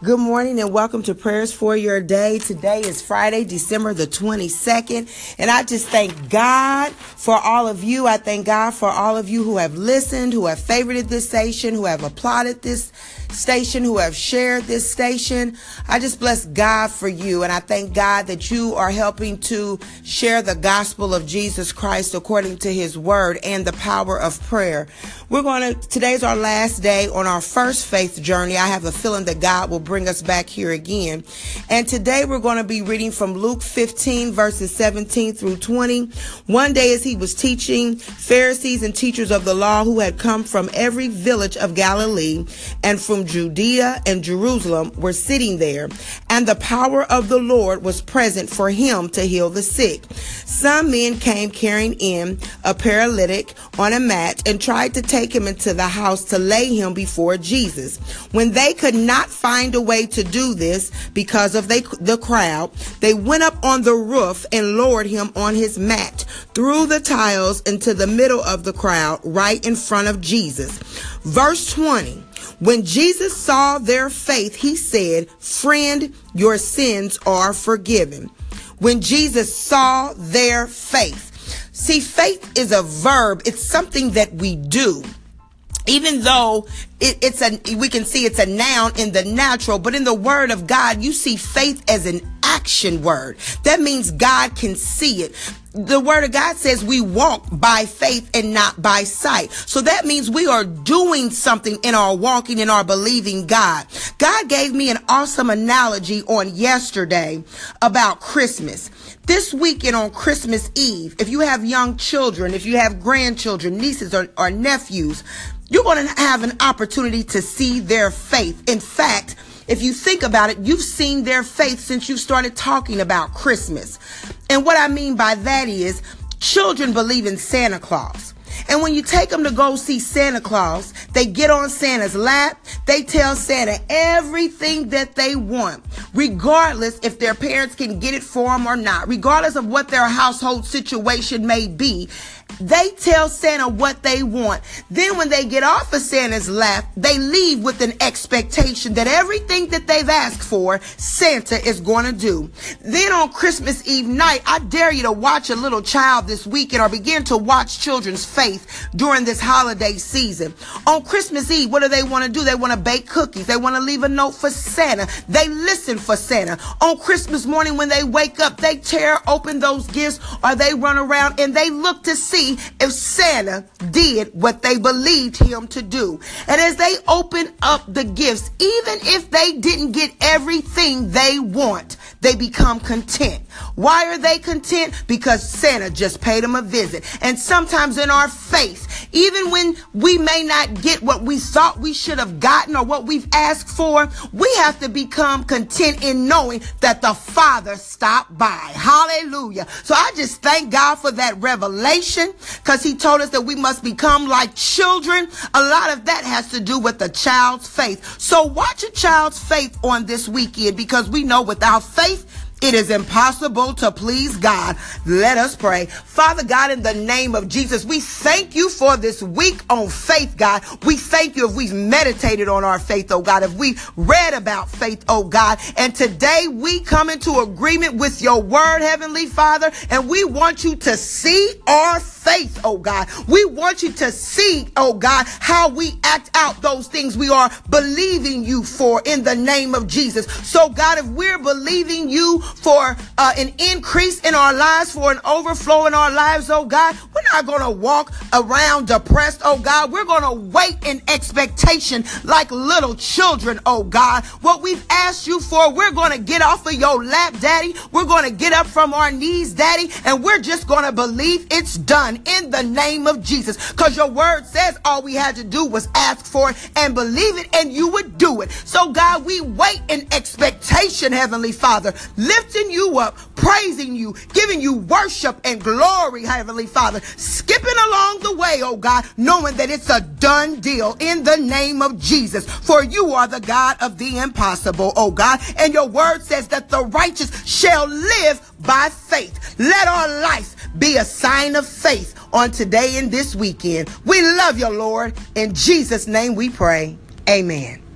Good morning and welcome to Prayers for Your Day. Today is Friday, December the 22nd. And I just thank God for all of you. I thank God for all of you who have listened, who have favorited this station, who have applauded this station, who have shared this station. I just bless God for you. And I thank God that you are helping to share the gospel of Jesus Christ according to his word and the power of prayer. We're going to, today's our last day on our first faith journey. I have a feeling that God will bring us back here again. And today we're going to be reading from Luke 15 verses 17 through 20. One day as he was teaching, Pharisees and teachers of the law who had come from every village of Galilee and from Judea and Jerusalem were sitting there, and the power of the Lord was present for him to heal the sick. Some men came carrying in a paralytic on a mat and tried to take him into the house to lay him before Jesus. When they could not find a way to do this because of they, the crowd, they went up on the roof and lowered him on his mat through the tiles into the middle of the crowd, right in front of Jesus. Verse 20. When Jesus saw their faith, he said, Friend, your sins are forgiven. When Jesus saw their faith. See, faith is a verb. It's something that we do even though it, it's a we can see it's a noun in the natural but in the word of god you see faith as an action word. That means god can see it. The word of god says we walk by faith and not by sight. So that means we are doing something in our walking in our believing god. God gave me an awesome analogy on yesterday about christmas. This weekend on Christmas Eve, if you have young children, if you have grandchildren, nieces, or, or nephews, you're going to have an opportunity to see their faith. In fact, if you think about it, you've seen their faith since you started talking about Christmas. And what I mean by that is children believe in Santa Claus. And when you take them to go see Santa Claus, they get on Santa's lap. They tell Santa everything that they want, regardless if their parents can get it for them or not, regardless of what their household situation may be. They tell Santa what they want. Then when they get off of Santa's lap, they leave with an expectation that everything that they've asked for, Santa is going to do. Then on Christmas Eve night, I dare you to watch a little child this weekend or begin to watch children's faith during this holiday season. On Christmas Eve, what do they want to do? They want to bake cookies. They want to leave a note for Santa. They listen for Santa. On Christmas morning, when they wake up, they tear open those gifts or they run around and they look to see see if Santa did what they believed him to do. And as they open up the gifts, even if they didn't get everything they want, they become content. Why are they content? Because Santa just paid them a visit. And sometimes in our faith, even when we may not get what we thought we should have gotten or what we've asked for, we have to become content in knowing that the Father stopped by. Hallelujah. So I just thank God for that revelation because he told us that we must become like children. A lot of that has to do with the child's faith. So watch a child's faith on this weekend because we know without faith, life it is impossible to please God. Let us pray. Father God, in the name of Jesus, we thank you for this week on faith, God. We thank you if we've meditated on our faith, oh God, if we read about faith, oh God. And today we come into agreement with your word, Heavenly Father, and we want you to see our faith, oh God. We want you to see, oh God, how we act out those things we are believing you for in the name of Jesus. So God, if we're believing you for uh, an increase in our lives, for an overflow in our lives, oh God. We're not going to walk around depressed, oh God. We're going to wait in expectation like little children, oh God. What we've asked you for, we're going to get off of your lap, Daddy. We're going to get up from our knees, Daddy, and we're just going to believe it's done in the name of Jesus. Because your word says all we had to do was ask for it and believe it, and you would do it. So, God, we wait in expectation, Heavenly Father. Lifting you up, praising you, giving you worship and glory, Heavenly Father. Skipping along the way, oh God, knowing that it's a done deal in the name of Jesus. For you are the God of the impossible, oh God. And your word says that the righteous shall live by faith. Let our life be a sign of faith on today and this weekend. We love you, Lord. In Jesus' name we pray. Amen.